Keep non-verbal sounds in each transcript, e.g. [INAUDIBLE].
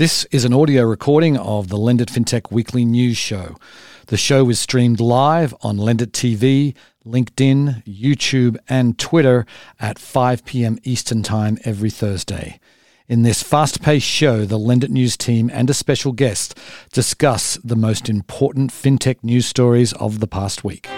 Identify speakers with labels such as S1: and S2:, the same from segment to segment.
S1: This is an audio recording of the Lendit FinTech Weekly News Show. The show is streamed live on Lendit TV, LinkedIn, YouTube, and Twitter at 5 p.m. Eastern Time every Thursday. In this fast paced show, the Lendit News team and a special guest discuss the most important fintech news stories of the past week.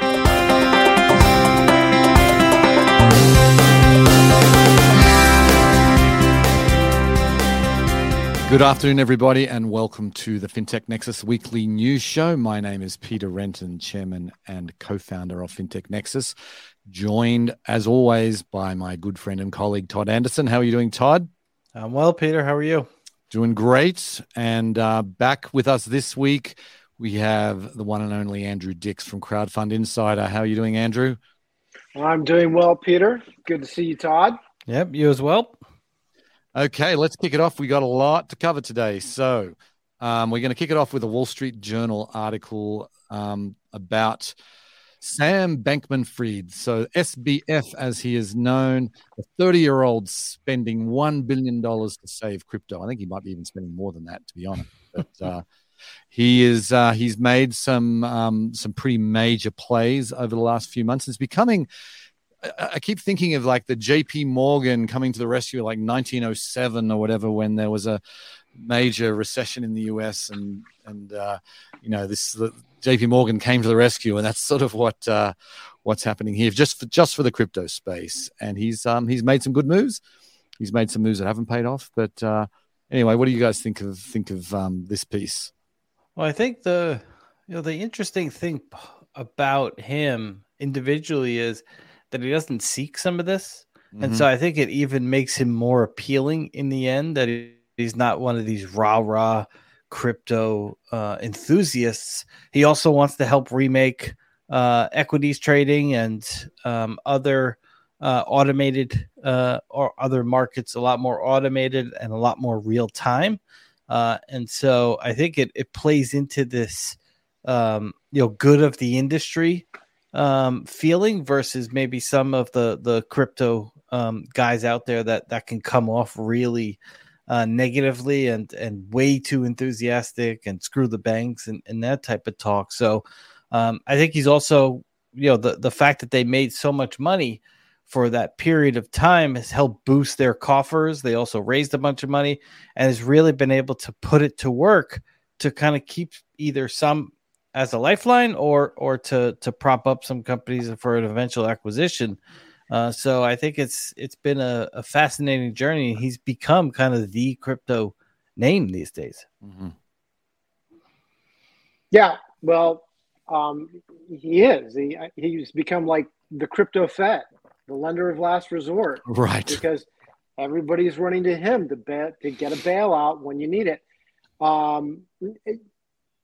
S1: Good afternoon, everybody, and welcome to the FinTech Nexus weekly news show. My name is Peter Renton, Chairman and co founder of FinTech Nexus, joined as always by my good friend and colleague, Todd Anderson. How are you doing, Todd?
S2: I'm well, Peter. How are you?
S1: Doing great. And uh, back with us this week, we have the one and only Andrew Dix from Crowdfund Insider. How are you doing, Andrew?
S3: I'm doing well, Peter. Good to see you, Todd.
S2: Yep, you as well.
S1: Okay, let's kick it off. We got a lot to cover today. So, um, we're going to kick it off with a Wall Street Journal article um, about Sam Bankman Fried. So, SBF, as he is known, a 30 year old spending $1 billion to save crypto. I think he might be even spending more than that, to be honest. But uh, he is uh, he's made some um, some pretty major plays over the last few months. It's becoming I keep thinking of like the JP Morgan coming to the rescue, like 1907 or whatever, when there was a major recession in the US, and and uh, you know this the, JP Morgan came to the rescue, and that's sort of what uh, what's happening here, just for, just for the crypto space. And he's um, he's made some good moves. He's made some moves that haven't paid off, but uh, anyway, what do you guys think of think of um, this piece?
S2: Well, I think the you know the interesting thing about him individually is that he doesn't seek some of this. Mm-hmm. And so I think it even makes him more appealing in the end that he, he's not one of these rah rah crypto uh, enthusiasts. He also wants to help remake uh, equities trading and um, other uh, automated uh, or other markets a lot more automated and a lot more real time. Uh, and so I think it, it plays into this, um, you know, good of the industry um, feeling versus maybe some of the the crypto um, guys out there that that can come off really uh, negatively and and way too enthusiastic and screw the banks and, and that type of talk. So um, I think he's also you know the the fact that they made so much money for that period of time has helped boost their coffers. They also raised a bunch of money and has really been able to put it to work to kind of keep either some as a lifeline or or to to prop up some companies for an eventual acquisition. Uh, so I think it's it's been a, a, fascinating journey. He's become kind of the crypto name these days. Mm-hmm.
S3: Yeah, well, um, he is. He he's become like the crypto Fed, the lender of last resort.
S1: Right.
S3: Because everybody's running to him to bet to get a bailout when you need it. Um,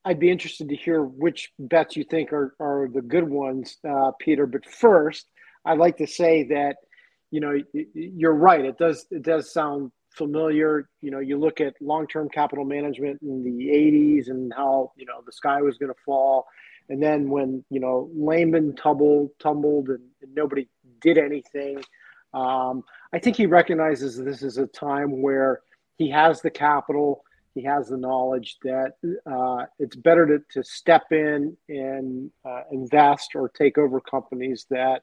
S3: I'd be interested to hear which bets you think are, are the good ones, uh, Peter. But first, I'd like to say that, you know, you're right. It does it does sound familiar. You know, you look at long-term capital management in the 80s and how, you know, the sky was going to fall. And then when, you know, Lehman tumbled, tumbled and, and nobody did anything, um, I think he recognizes this is a time where he has the capital – he has the knowledge that uh, it's better to, to step in and uh, invest or take over companies that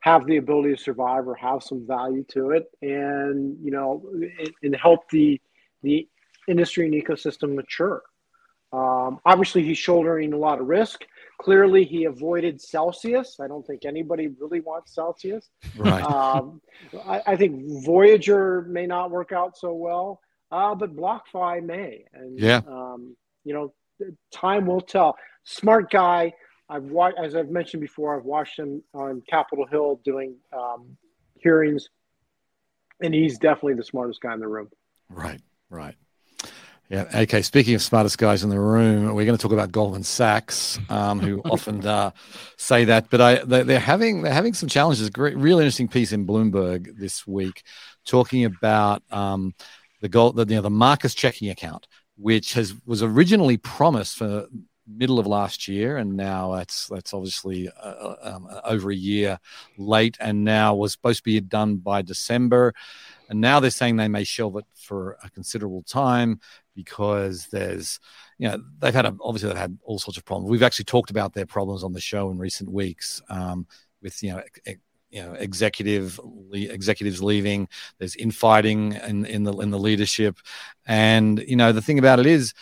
S3: have the ability to survive or have some value to it and you know and, help the the industry and ecosystem mature. Um, obviously he's shouldering a lot of risk. Clearly he avoided celsius. I don't think anybody really wants celsius.
S1: Right.
S3: Um, I, I think voyager may not work out so well uh, but BlockFi may. And,
S1: yeah.
S3: Um, you know, time will tell. Smart guy. I've watched, as I've mentioned before, I've watched him on Capitol Hill doing um, hearings, and he's definitely the smartest guy in the room.
S1: Right, right. Yeah. Okay. Speaking of smartest guys in the room, we're going to talk about Goldman Sachs, um, who [LAUGHS] often uh, say that, but I, they, are having they're having some challenges. Great, real interesting piece in Bloomberg this week, talking about um, the gold, the, you know, the Marcus checking account, which has was originally promised for middle of last year, and now that's that's obviously uh, uh um, over a year late, and now was supposed to be done by December, and now they're saying they may shelve it for a considerable time because there's you know they've had a, obviously they've had all sorts of problems. We've actually talked about their problems on the show in recent weeks um, with you know. You know, executive executives leaving. There's infighting in, in the in the leadership, and you know the thing about it is,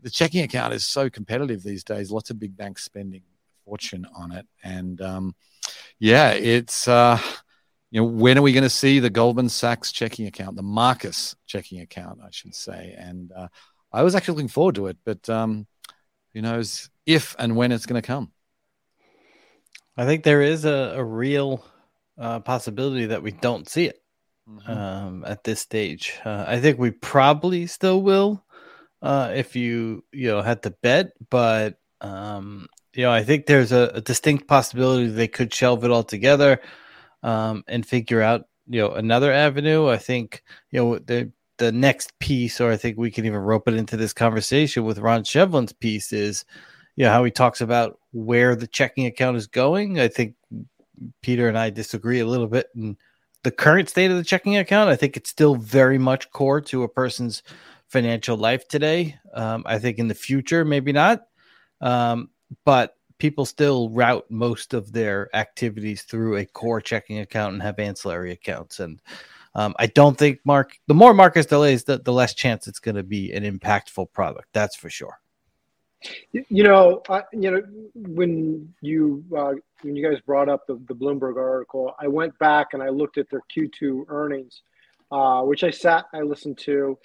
S1: the checking account is so competitive these days. Lots of big banks spending fortune on it, and um, yeah, it's uh, you know when are we going to see the Goldman Sachs checking account, the Marcus checking account, I should say, and uh, I was actually looking forward to it, but um, who knows if and when it's going to come.
S2: I think there is a, a real uh, possibility that we don't see it mm-hmm. um, at this stage. Uh, I think we probably still will uh, if you you know had to bet, but um, you know I think there's a, a, distinct possibility they could shelve it all together um, and figure out you know another avenue. I think you know the the next piece, or I think we can even rope it into this conversation with Ron Shevlin's piece is, you know, how he talks about where the checking account is going. I think Peter and I disagree a little bit in the current state of the checking account. I think it's still very much core to a person's financial life today. Um, I think in the future, maybe not. Um, but people still route most of their activities through a core checking account and have ancillary accounts. And um, I don't think Mark, the more Marcus delays, the, the less chance it's going to be an impactful product. That's for sure.
S3: You know, uh, you know when you uh, when you guys brought up the, the Bloomberg article, I went back and I looked at their Q2 earnings, uh, which I sat I listened to,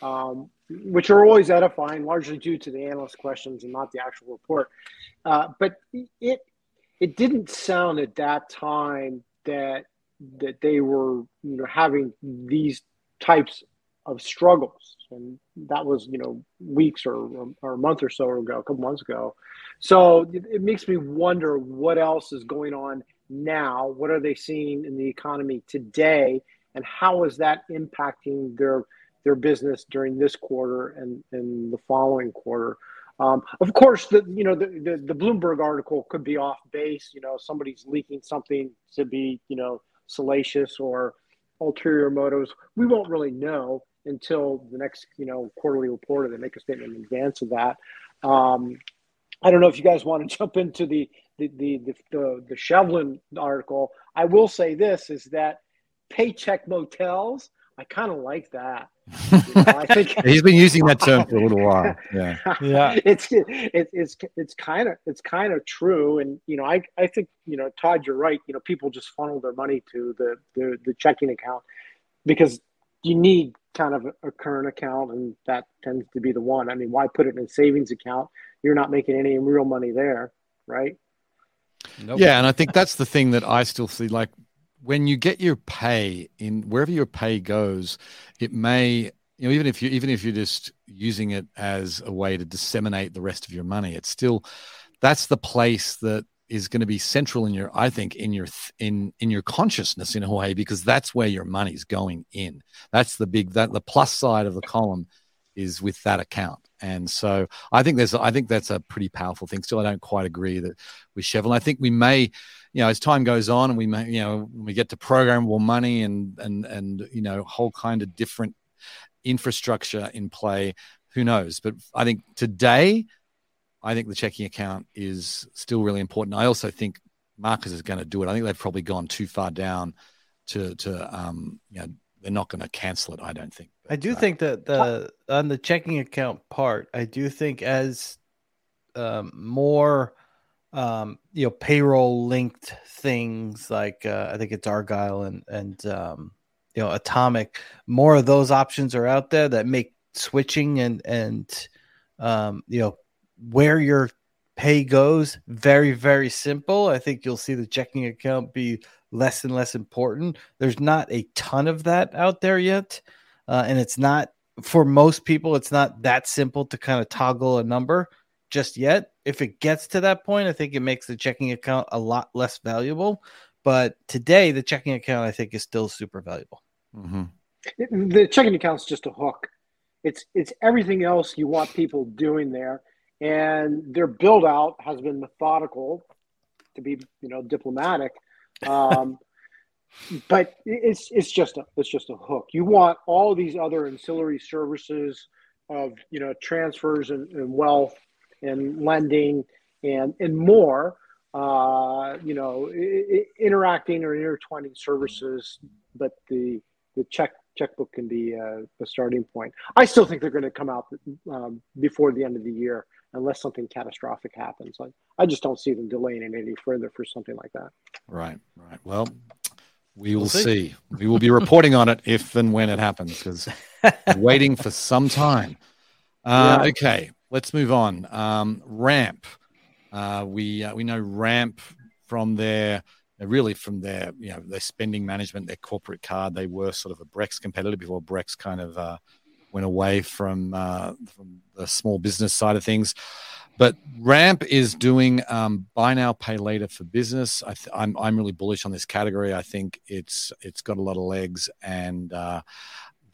S3: um, which are always edifying, largely due to the analyst questions and not the actual report. Uh, but it it didn't sound at that time that that they were you know having these types of struggles. And that was you know weeks or, or a month or so ago a couple months ago. So it, it makes me wonder what else is going on now. What are they seeing in the economy today? And how is that impacting their their business during this quarter and, and the following quarter? Um, of course, the you know the, the, the Bloomberg article could be off base. You know, somebody's leaking something to be you know salacious or ulterior motives. We won't really know until the next, you know, quarterly report or they make a statement in advance of that. Um, I don't know if you guys want to [LAUGHS] jump into the the the the, the, the Shevlin article. I will say this is that paycheck motels. I kind of like that.
S1: You know, I [LAUGHS] think he's been using that term for a little while. [LAUGHS] Yeah,
S3: yeah. It's it, it's it's kind of it's kind of true, and you know, I I think you know, Todd, you're right. You know, people just funnel their money to the the, the checking account because you need kind of a current account, and that tends to be the one. I mean, why put it in a savings account? You're not making any real money there, right?
S1: Nope. Yeah, and I think that's the thing that I still see. Like when you get your pay in wherever your pay goes, it may you know even if you even if you're just using it as a way to disseminate the rest of your money, it's still that's the place that is going to be central in your i think in your in in your consciousness in a way because that's where your money's going in. That's the big that the plus side of the column is with that account. And so i think there's i think that's a pretty powerful thing. Still i don't quite agree that with Shevlin i think we may you know as time goes on and we may you know we get to programmable money and and and you know whole kind of different infrastructure in play who knows? But i think today I think the checking account is still really important. I also think Marcus is going to do it. I think they've probably gone too far down to to um you know they're not going to cancel it. I don't think.
S2: But, I do uh, think that the on the checking account part, I do think as um, more um, you know payroll linked things like uh, I think it's Argyle and and um, you know Atomic, more of those options are out there that make switching and and um, you know where your pay goes very very simple. I think you'll see the checking account be less and less important. There's not a ton of that out there yet uh, and it's not for most people it's not that simple to kind of toggle a number just yet. If it gets to that point i think it makes the checking account a lot less valuable but today the checking account i think is still super valuable.
S3: Mm-hmm. the checking account's just a hook. It's it's everything else you want people doing there and their build out has been methodical, to be you know diplomatic. Um, [LAUGHS] but it's it's just a it's just a hook. You want all these other ancillary services of you know transfers and, and wealth and lending and and more. Uh, you know, interacting or intertwining services, but the the check checkbook can be a, a starting point. I still think they're going to come out um, before the end of the year unless something catastrophic happens. I, I just don't see them delaying it any further for something like that.
S1: Right, right. Well, we will we'll see. see. We will be reporting on it if and when it happens because waiting for some time. Uh, yeah. Okay, let's move on. Um, Ramp. Uh, we uh, we know Ramp from their really from their you know their spending management, their corporate card. They were sort of a Brex competitor before Brex kind of uh, went away from uh, from the small business side of things. But Ramp is doing um, buy now, pay later for business. I am I'm, I'm really bullish on this category. I think it's it's got a lot of legs, and uh,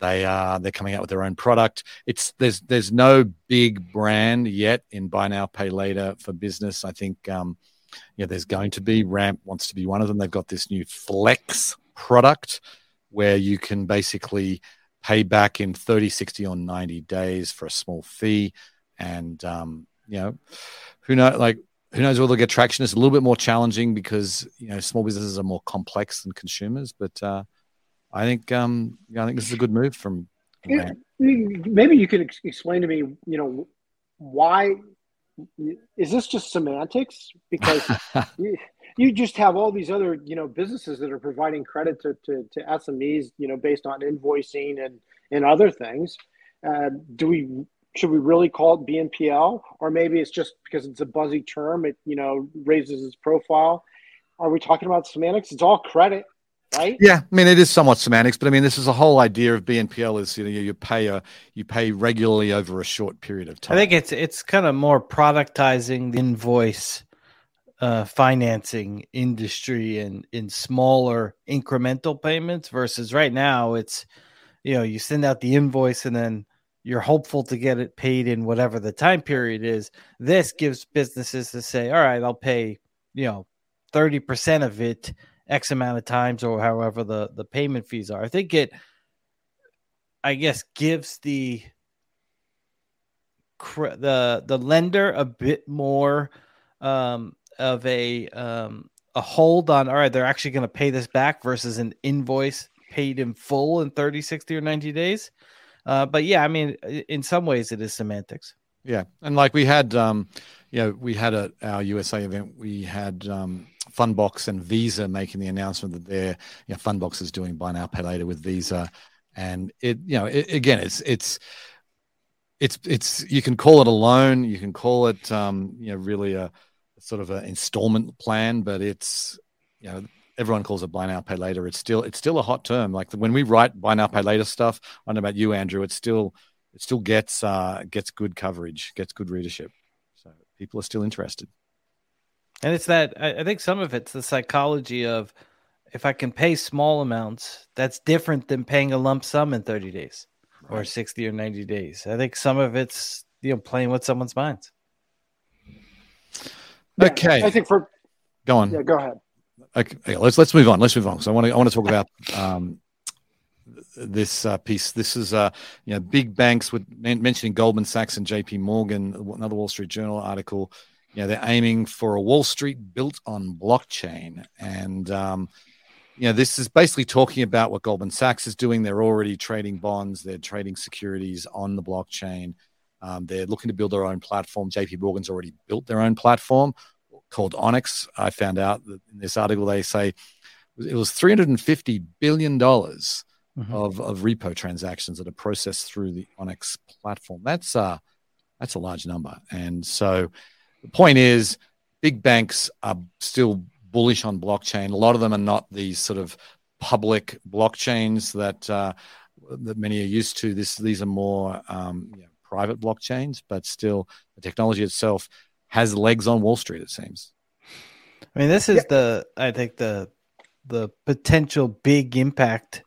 S1: they are they're coming out with their own product. It's there's there's no big brand yet in buy now, pay later for business. I think um, yeah, there's going to be Ramp wants to be one of them. They've got this new Flex product where you can basically pay back in 30, 60, or 90 days for a small fee, and um, you know, who know like who knows whether they'll get traction. It's a little bit more challenging because you know small businesses are more complex than consumers. But uh, I think um, I think this is a good move from.
S3: Yeah, maybe you could ex- explain to me, you know, why is this just semantics? Because [LAUGHS] you, you, just have all these other you know businesses that are providing credit to, to, to SMEs, you know, based on invoicing and and other things. Uh, do we should we really call it BNPL, or maybe it's just because it's a buzzy term, it you know raises its profile. Are we talking about semantics? It's all credit, right?
S1: Yeah, I mean it is somewhat semantics, but I mean this is a whole idea of BNPL is you know you pay a you pay regularly over a short period of time.
S2: I think it's it's kind of more productizing the invoice uh, financing industry and in smaller incremental payments versus right now it's you know you send out the invoice and then you're hopeful to get it paid in whatever the time period is. This gives businesses to say, all right, I'll pay, you know, 30% of it X amount of times or however the, the payment fees are. I think it, I guess, gives the the the lender a bit more um, of a um, a hold on all right they're actually going to pay this back versus an invoice paid in full in 30 60 or 90 days uh, but yeah, I mean, in some ways, it is semantics.
S1: Yeah, and like we had, um, you know, we had at our USA event, we had um, Fundbox and Visa making the announcement that their you know, Fundbox is doing buy now pay later with Visa, and it, you know, it, again, it's it's it's it's you can call it a loan, you can call it, um, you know, really a sort of an installment plan, but it's you know everyone calls it buy now pay later. It's still it's still a hot term. Like when we write buy now pay later stuff i don't know about you andrew it's still it still gets uh gets good coverage gets good readership. So people are still interested.
S2: And it's that i think some of it's the psychology of if i can pay small amounts that's different than paying a lump sum in 30 days right. or 60 or 90 days. I think some of it's you know playing with someone's minds
S1: okay
S3: yeah, i think for
S1: go on
S3: yeah go ahead
S1: okay, let's let's move on. Let's move on. So I want to I want to talk about um, this uh, piece. This is uh, you know big banks with mentioning Goldman Sachs and J.P. Morgan. Another Wall Street Journal article. You know they're aiming for a Wall Street built on blockchain, and um, you know this is basically talking about what Goldman Sachs is doing. They're already trading bonds. They're trading securities on the blockchain. Um, they're looking to build their own platform. JP Morgan's already built their own platform called Onyx. I found out that in this article they say it was 350 billion dollars mm-hmm. of, of repo transactions that are processed through the Onyx platform. That's uh that's a large number. And so the point is big banks are still bullish on blockchain. A lot of them are not these sort of public blockchains that uh, that many are used to. This these are more um, you know, private blockchains, but still the technology itself has legs on Wall Street. It seems.
S2: I mean, this is yeah. the I think the the potential big impact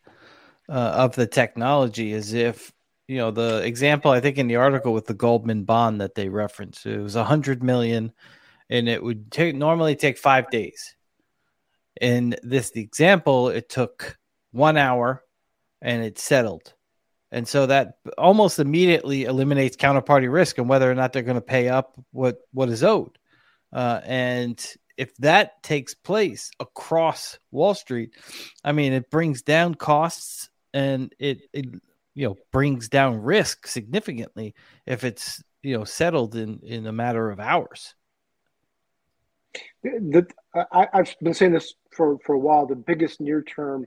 S2: uh, of the technology is if you know the example I think in the article with the Goldman bond that they referenced it was a hundred million, and it would take normally take five days. In this example, it took one hour, and it settled, and so that almost immediately eliminates counterparty risk and whether or not they're going to pay up what what is owed. Uh, and if that takes place across Wall Street, I mean, it brings down costs and it, it you know brings down risk significantly if it's you know settled in in a matter of hours.
S3: The, I, I've been saying this for for a while. The biggest near term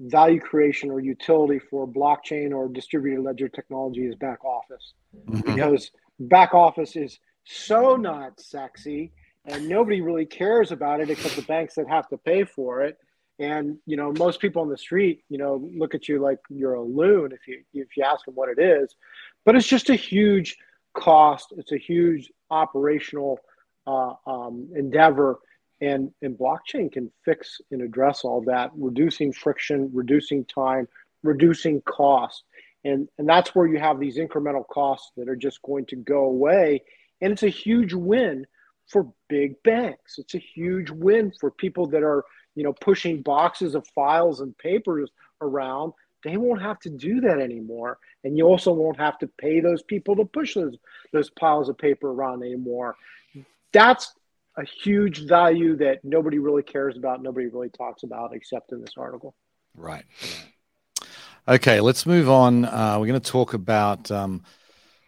S3: value creation or utility for blockchain or distributed ledger technology is back office mm-hmm. because back office is so not sexy and nobody really cares about it except the banks that have to pay for it and you know, most people on the street, you know, look at you like you're a loon if you if you ask them what it is. But it's just a huge cost. It's a huge operational uh, um, endeavor, and and blockchain can fix and address all that, reducing friction, reducing time, reducing cost, and and that's where you have these incremental costs that are just going to go away, and it's a huge win for big banks. It's a huge win for people that are you know, pushing boxes of files and papers around, they won't have to do that anymore. And you also won't have to pay those people to push those those piles of paper around anymore. That's a huge value that nobody really cares about, nobody really talks about except in this article.
S1: Right. Okay, let's move on. Uh, we're going to talk about um,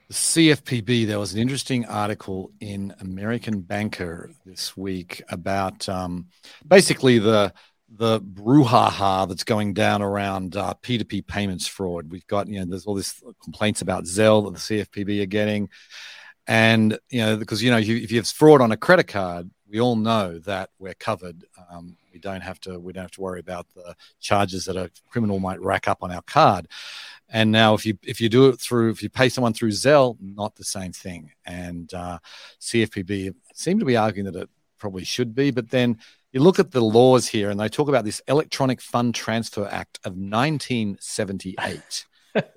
S1: the CFPB. There was an interesting article in American Banker this week about um, basically the the brouhaha that's going down around uh, P2P payments fraud. We've got, you know, there's all this complaints about Zelle that the CFPB are getting. And, you know, because, you know, if you have fraud on a credit card, we all know that we're covered. Um, we don't have to, we don't have to worry about the charges that a criminal might rack up on our card. And now, if you if you do it through if you pay someone through Zelle, not the same thing. And uh, CFPB seem to be arguing that it probably should be, but then you look at the laws here, and they talk about this Electronic Fund Transfer Act of 1978.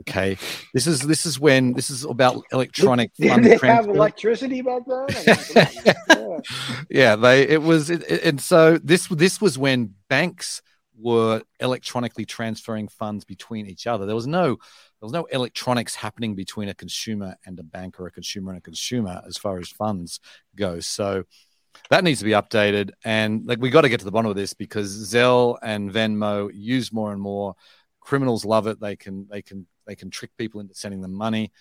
S1: Okay, this is this is when this is about electronic
S3: Did
S1: fund
S3: they
S1: transfer.
S3: have electricity back then?
S1: yeah. [LAUGHS] yeah, they it was, it, it, and so this this was when banks were electronically transferring funds between each other. There was no there was no electronics happening between a consumer and a bank or a consumer and a consumer as far as funds go. So that needs to be updated. And like we got to get to the bottom of this because Zelle and Venmo use more and more. Criminals love it. They can they can they can trick people into sending them money.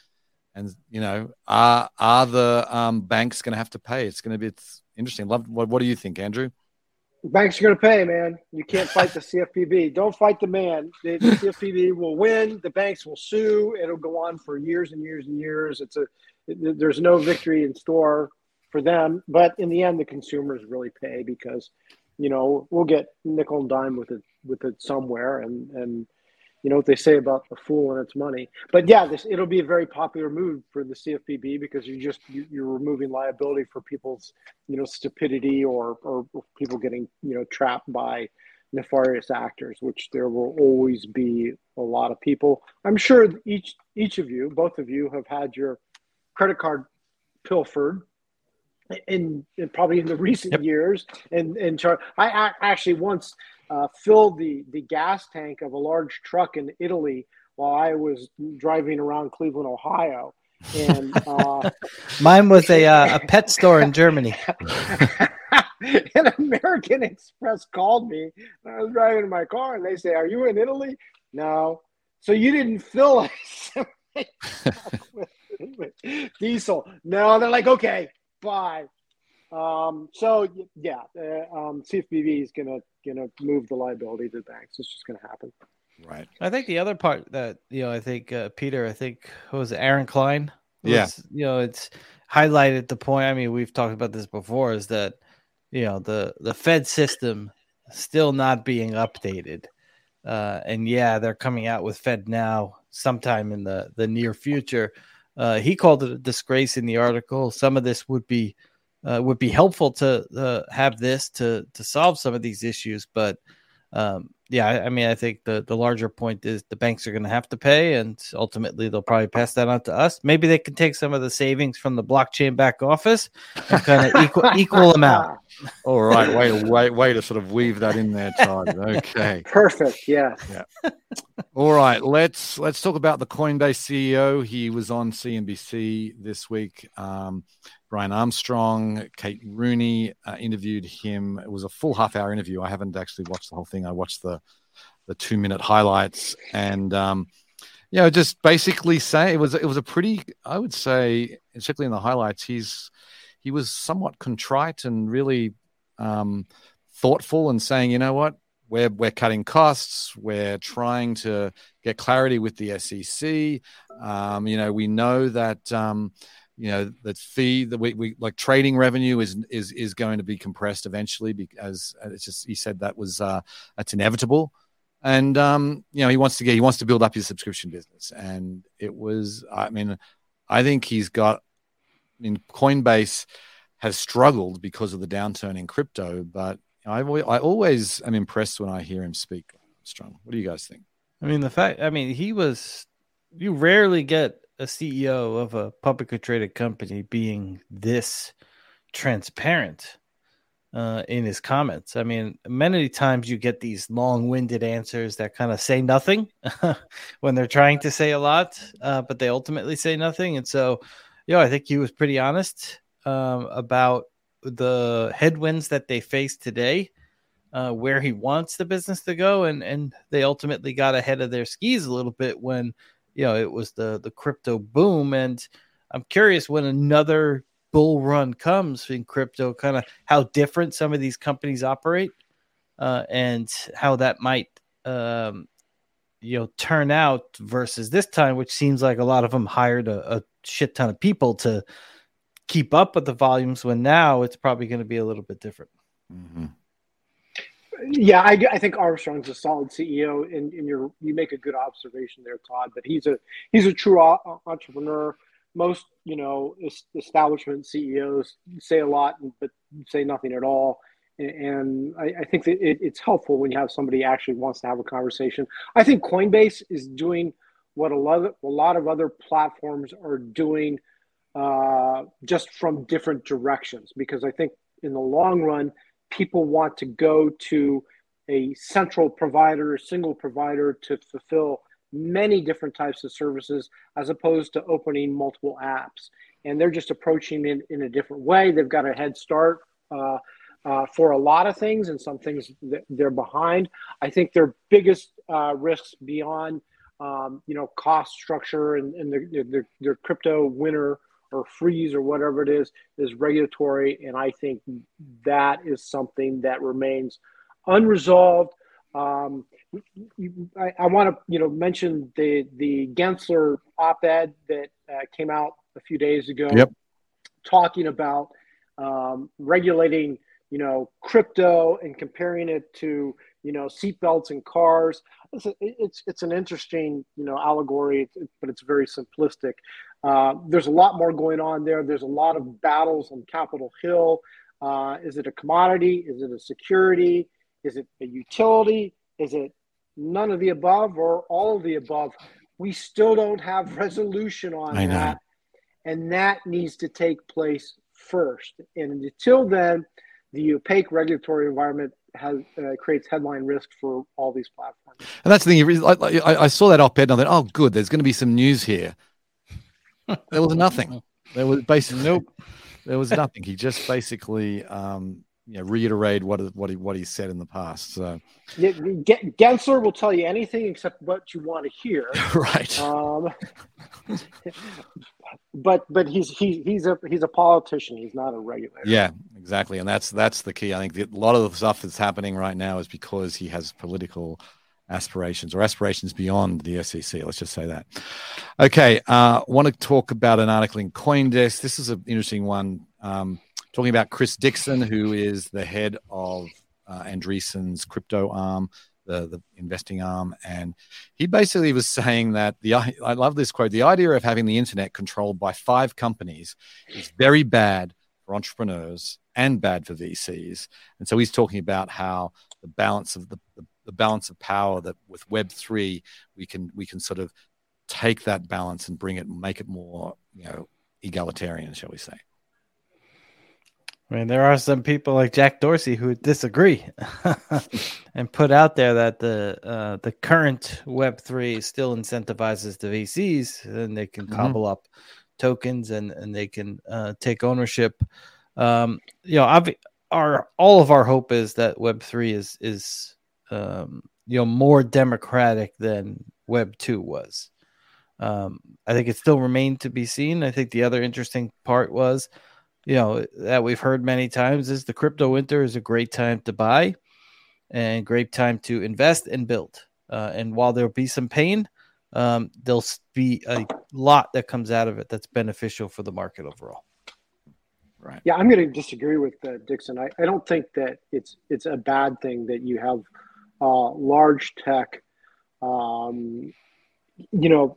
S1: And you know, are are the um, banks going to have to pay? It's going to be it's interesting. Love. What, what do you think, Andrew?
S3: Banks are going to pay, man. You can't fight the CFPB. Don't fight the man. The, the [LAUGHS] CFPB will win. The banks will sue. It'll go on for years and years and years. It's a there's no victory in store for them. But in the end, the consumers really pay because you know we'll get nickel and dime with it with it somewhere, and and you know what they say about a fool and its money. But yeah, this it'll be a very popular move for the CFPB because you just you, you're removing liability for people's you know stupidity or, or people getting you know trapped by nefarious actors, which there will always be a lot of people. I'm sure each each of you, both of you, have had your credit card pilfered in, in probably in the recent yep. years. And and char- I, I actually once uh, filled the the gas tank of a large truck in Italy while I was driving around Cleveland, Ohio. And uh, [LAUGHS]
S2: mine was a uh, a pet store in Germany. [LAUGHS]
S3: and American Express called me. I was driving in my car, and they say, "Are you in Italy?" No. So you didn't fill it with, with diesel? No. They're like, okay, bye. Um, so yeah, uh, um, CFPB is gonna gonna move the liability to the banks. It's just gonna happen.
S1: Right.
S2: I think the other part that you know, I think uh, Peter, I think was Aaron Klein.
S1: Was, yeah.
S2: You know, it's highlighted the point. I mean, we've talked about this before. Is that you know the the Fed system still not being updated, uh, and yeah, they're coming out with FedNow sometime in the the near future. Uh, he called it a disgrace in the article. Some of this would be uh, would be helpful to uh, have this to to solve some of these issues. But um, yeah, I, I, mean, I think the the larger point is the banks are going to have to pay, and ultimately they'll probably pass that on to us. Maybe they can take some of the savings from the blockchain back office and kind of [LAUGHS] equal equal them out.
S1: All right, way way way to sort of weave that in there, Todd. Okay, [LAUGHS]
S3: perfect. Yeah,
S1: yeah. All right, let's let's talk about the Coinbase CEO. He was on CNBC this week. Um, Brian Armstrong, Kate Rooney uh, interviewed him. It was a full half hour interview. I haven't actually watched the whole thing. I watched the the two minute highlights, and um, you know, just basically say it was it was a pretty, I would say, particularly in the highlights, he's he was somewhat contrite and really um, thoughtful and saying, you know what, we're we're cutting costs. We're trying to get clarity with the SEC. Um, you know, we know that um, you know that fee that we, we like trading revenue is is is going to be compressed eventually because it's just he said that was uh that's inevitable. And um you know he wants to get he wants to build up his subscription business. And it was i mean i think he's got I mean coinbase has struggled because of the downturn in crypto but i i always am impressed when i hear him speak strong what do you guys think?
S2: I mean the fact i mean he was you rarely get a CEO of a publicly traded company being this transparent uh, in his comments. I mean, many times you get these long-winded answers that kind of say nothing [LAUGHS] when they're trying to say a lot, uh, but they ultimately say nothing. And so, you know, I think he was pretty honest um, about the headwinds that they face today. Uh, where he wants the business to go, and and they ultimately got ahead of their skis a little bit when you know it was the the crypto boom and i'm curious when another bull run comes in crypto kind of how different some of these companies operate uh, and how that might um, you know turn out versus this time which seems like a lot of them hired a, a shit ton of people to keep up with the volumes when now it's probably going to be a little bit different mm-hmm.
S3: Yeah, I, I, think Armstrong's a solid CEO, and, and you you make a good observation there, Todd. But he's a he's a true entrepreneur. Most you know establishment CEOs say a lot, but say nothing at all. And I, I think that it, it's helpful when you have somebody actually wants to have a conversation. I think Coinbase is doing what a lot of, a lot of other platforms are doing, uh, just from different directions. Because I think in the long run people want to go to a central provider, a single provider to fulfill many different types of services as opposed to opening multiple apps. And they're just approaching it in a different way. They've got a head start uh, uh, for a lot of things, and some things they're behind. I think their biggest uh, risks beyond, um, you know, cost structure and, and their, their, their crypto winter or freeze or whatever it is is regulatory and i think that is something that remains unresolved um, I, I want to you know mention the the Gensler op-ed that uh, came out a few days ago,
S1: yep.
S3: talking about um, regulating you know crypto and comparing it to you know seatbelts and cars. It's, it's it's an interesting you know allegory, but it's very simplistic. Uh, there's a lot more going on there. There's a lot of battles on Capitol Hill. Uh, is it a commodity? Is it a security? Is it a utility? Is it none of the above or all of the above? We still don't have resolution on that. And that needs to take place first. And until then, the opaque regulatory environment has uh, creates headline risk for all these platforms.
S1: And that's the thing. I, I, I saw that op-ed and I thought, oh, good. There's going to be some news here there was nothing. There was basically nope. There was nothing. He just basically um, you know, reiterated what what he what he said in the past. So
S3: yeah, Gensler will tell you anything except what you want to hear. [LAUGHS]
S1: right.
S3: Um, but but he's he, he's a he's a politician. He's not a regulator.
S1: Yeah, exactly, and that's that's the key. I think a lot of the stuff that's happening right now is because he has political aspirations or aspirations beyond the SEC. Let's just say that. Okay, uh, want to talk about an article in CoinDesk. This is an interesting one, um, talking about Chris Dixon, who is the head of uh, Andreessen's crypto arm, the the investing arm, and he basically was saying that the I love this quote: the idea of having the internet controlled by five companies is very bad for entrepreneurs and bad for VCs. And so he's talking about how the balance of the, the the balance of power that with Web three we can we can sort of take that balance and bring it, make it more you know egalitarian, shall we say?
S2: I mean, there are some people like Jack Dorsey who disagree [LAUGHS] and put out there that the uh, the current Web three still incentivizes the VCs, and they can mm-hmm. cobble up tokens and and they can uh, take ownership. Um, you know, I've, our all of our hope is that Web three is is um, you know more democratic than Web two was. Um, I think it still remained to be seen. I think the other interesting part was you know that we've heard many times is the crypto winter is a great time to buy and great time to invest and build. Uh, and while there'll be some pain, um, there'll be a lot that comes out of it that's beneficial for the market overall.
S3: Right. Yeah, I'm going to disagree with uh, Dixon. I, I don't think that it's it's a bad thing that you have uh, large tech, um, you know,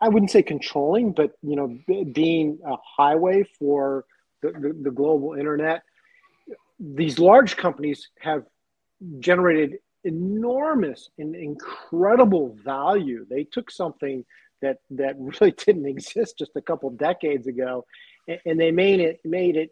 S3: I wouldn't say controlling, but you know, being a highway for the, the, the global internet. These large companies have generated enormous and incredible value. They took something that that really [LAUGHS] didn't exist just a couple decades ago, and they made it made it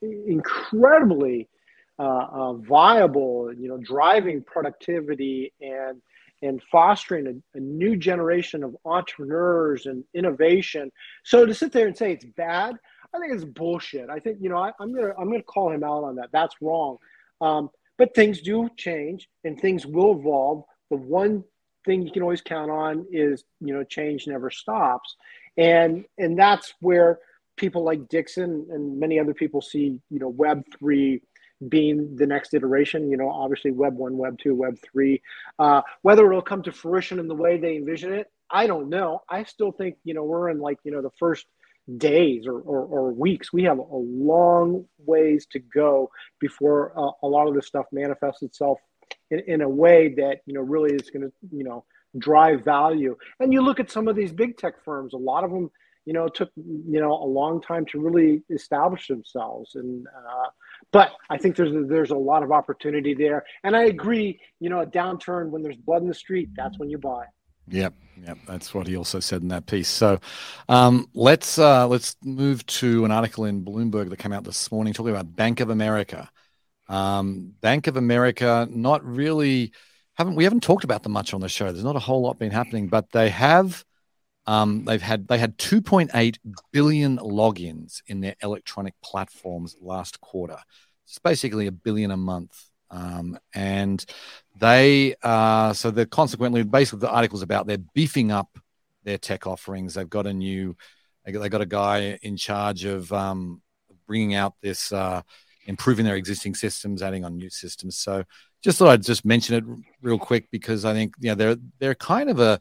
S3: incredibly viable. You know, driving productivity and and fostering a, a, new generation of entrepreneurs and innovation. So to sit there and say it's bad, I think it's bullshit. I think you know I, am gonna I'm gonna call him out on that. That's wrong. Um, but things do change and things will evolve. The one thing you can always count on is you know change never stops, and and that's where people like Dixon and many other people see you know Web three being the next iteration. You know, obviously Web one, Web two, Web three. Uh, whether it'll come to fruition in the way they envision it, I don't know. I still think you know we're in like you know the first days or, or, or, weeks. We have a long ways to go before uh, a lot of this stuff manifests itself in, in a way that, you know, really is going to, you know, drive value. And you look at some of these big tech firms, a lot of them, you know, took, you know, a long time to really establish themselves. And, uh, but I think there's, there's a lot of opportunity there. And I agree, you know, a downturn when there's blood in the street, that's when you buy.
S1: Yep, yep, that's what he also said in that piece. So, um, let's uh, let's move to an article in Bloomberg that came out this morning talking about Bank of America. Um, Bank of America, not really haven't we haven't talked about them much on the show. There's not a whole lot been happening, but they have um, they've had they had 2.8 billion logins in their electronic platforms last quarter. It's basically a billion a month. Um, and they uh, so they're consequently basically the article's about they're beefing up their tech offerings. They've got a new they got, they got a guy in charge of um, bringing out this uh, improving their existing systems, adding on new systems. So just thought I'd just mention it real quick because I think you know they're they're kind of a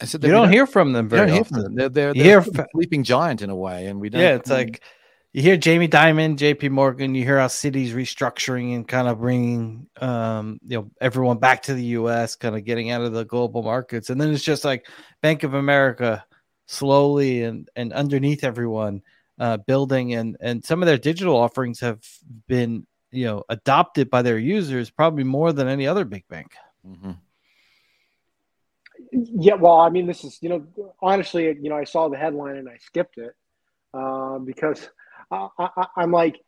S2: I said you don't hear from them very often.
S1: Them. They're they're, they're a sleeping giant in a way, and we don't.
S2: Yeah, it's like you hear Jamie Dimon, J.P. Morgan. You hear how Citi's restructuring and kind of bringing, um, you know, everyone back to the U.S., kind of getting out of the global markets, and then it's just like Bank of America, slowly and and underneath everyone, uh, building and and some of their digital offerings have been, you know, adopted by their users probably more than any other big bank. Mm-hmm.
S3: Yeah, well, I mean, this is you know, honestly, you know, I saw the headline and I skipped it uh, because I, i'm like,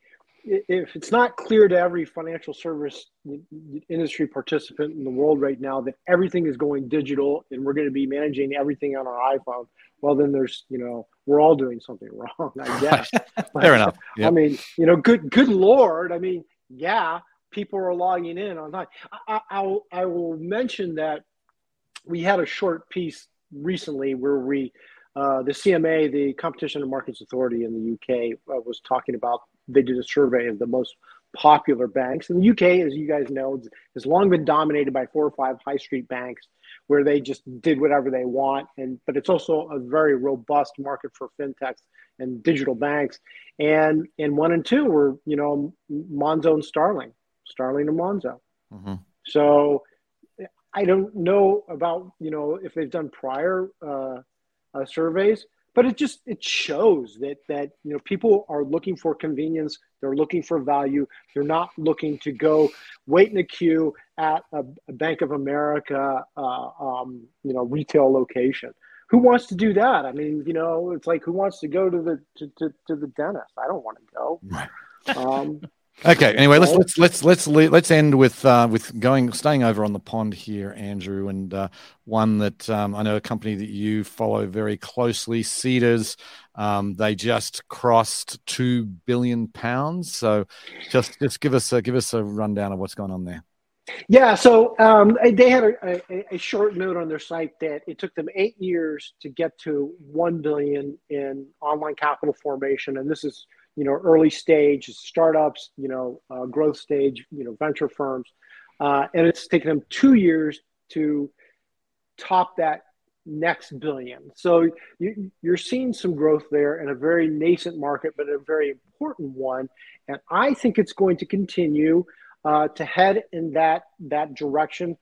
S3: if it's not clear to every financial service industry participant in the world right now that everything is going digital and we're going to be managing everything on our iPhone, well, then there's, you know, we're all doing something [LAUGHS] wrong, I guess. [LAUGHS]
S1: Fair enough.
S3: Yep. I mean, you know, good, good Lord. I mean, yeah, people are logging in online. I, I, I will mention that we had a short piece recently where we uh, the CMA, the Competition and Markets Authority in the UK, uh, was talking about. They did a survey of the most popular banks. And the UK, as you guys know, has long been dominated by four or five high street banks, where they just did whatever they want. And but it's also a very robust market for fintechs and digital banks. And and one and two were you know Monzo and Starling, Starling and Monzo. Mm-hmm. So I don't know about you know if they've done prior. Uh, uh, surveys. but it just it shows that that you know people are looking for convenience they're looking for value they're not looking to go wait in a queue at a, a bank of america uh, um, you know retail location who wants to do that i mean you know it's like who wants to go to the to, to, to the dentist i don't want to go
S1: Right.
S3: um,
S1: Okay. Anyway, let's let's let's let's let's end with uh, with going staying over on the pond here, Andrew, and uh, one that um, I know a company that you follow very closely, Seedrs. Um, they just crossed two billion pounds. So, just just give us a give us a rundown of what's going on there.
S3: Yeah, so um, they had a, a, a, short note on their site that it took them eight years to get to one billion in online capital formation, and this is you know, early stage startups, you know, uh, growth stage, you know, venture firms. Uh, and it's taken them two years to top that next billion. So you, are seeing some growth there in a very nascent market, but a very important one. And I think it's going to continue uh, to head in that that direction.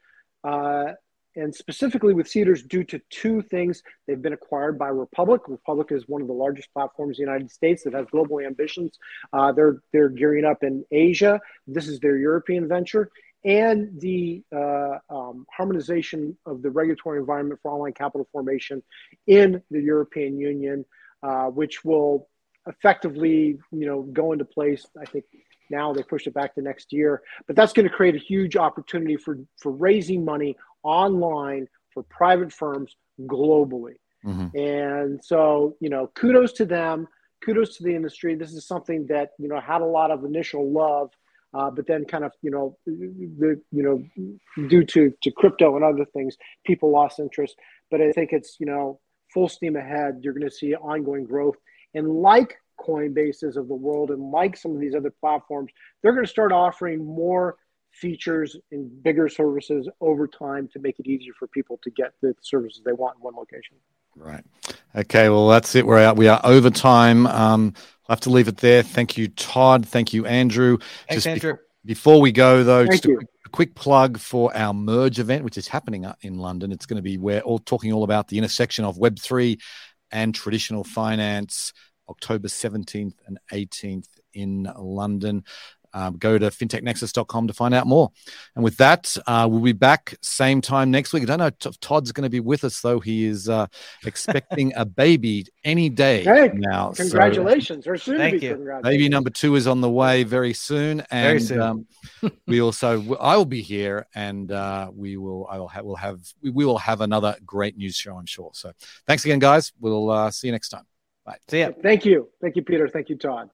S3: Uh, and specifically with Seedrs due to two things. They've been acquired by Republic. Republic is one of the largest platforms in the United States that has global ambitions. Uh, they're they're gearing up in Asia. This is their European venture. And the uh, um, harmonization of the regulatory environment for online capital formation in the European Union, uh, which will effectively, you know, go into place. I think now they pushed it back to next year, but that's going to create a huge opportunity for for raising money online for private firms globally. Mm-hmm. And so, you know, kudos to them, kudos to the industry. This is something that, you know, had a lot of initial love, uh, but then kind of, you know, the, you know, due to, to crypto and other things, people lost interest. But I think it's, you know, full steam ahead. You're going to see ongoing growth. And like Coinbases of the world and like some of these other platforms, they're going to start offering more features and bigger services over time to make it easier for people to get the services they want in one location.
S1: Right. Okay. Well, that's it. We're out. We are over time. Um, I'll have to leave it there. Thank you, Todd. Thank you, Andrew.
S2: Thanks,
S1: just
S2: Andrew.
S1: Be- before we go, though,
S3: Thank
S1: just a, a, quick plug for our merge event, which is happening in London. It's going to be where all talking all about the intersection of Web three and traditional finance. October 17th and 18th in London. Um, go to fintechnexus.com to find out more. And with that, uh, we'll be back same time next week. I don't know if Todd's going to be with us, though. He is uh, expecting a baby any day
S3: hey,
S1: now.
S3: Congratulations. So, or soon
S2: thank you.
S1: Baby number two is on the way very soon. And
S2: very soon.
S1: Um, [LAUGHS] we also, I will be here and uh, we will, I will have, we'll have, we will have another great news show, I'm sure. So thanks again, guys. We'll uh, see you next time. Bye.
S2: See ya.
S3: Thank you. Thank you, Peter. Thank you, Todd.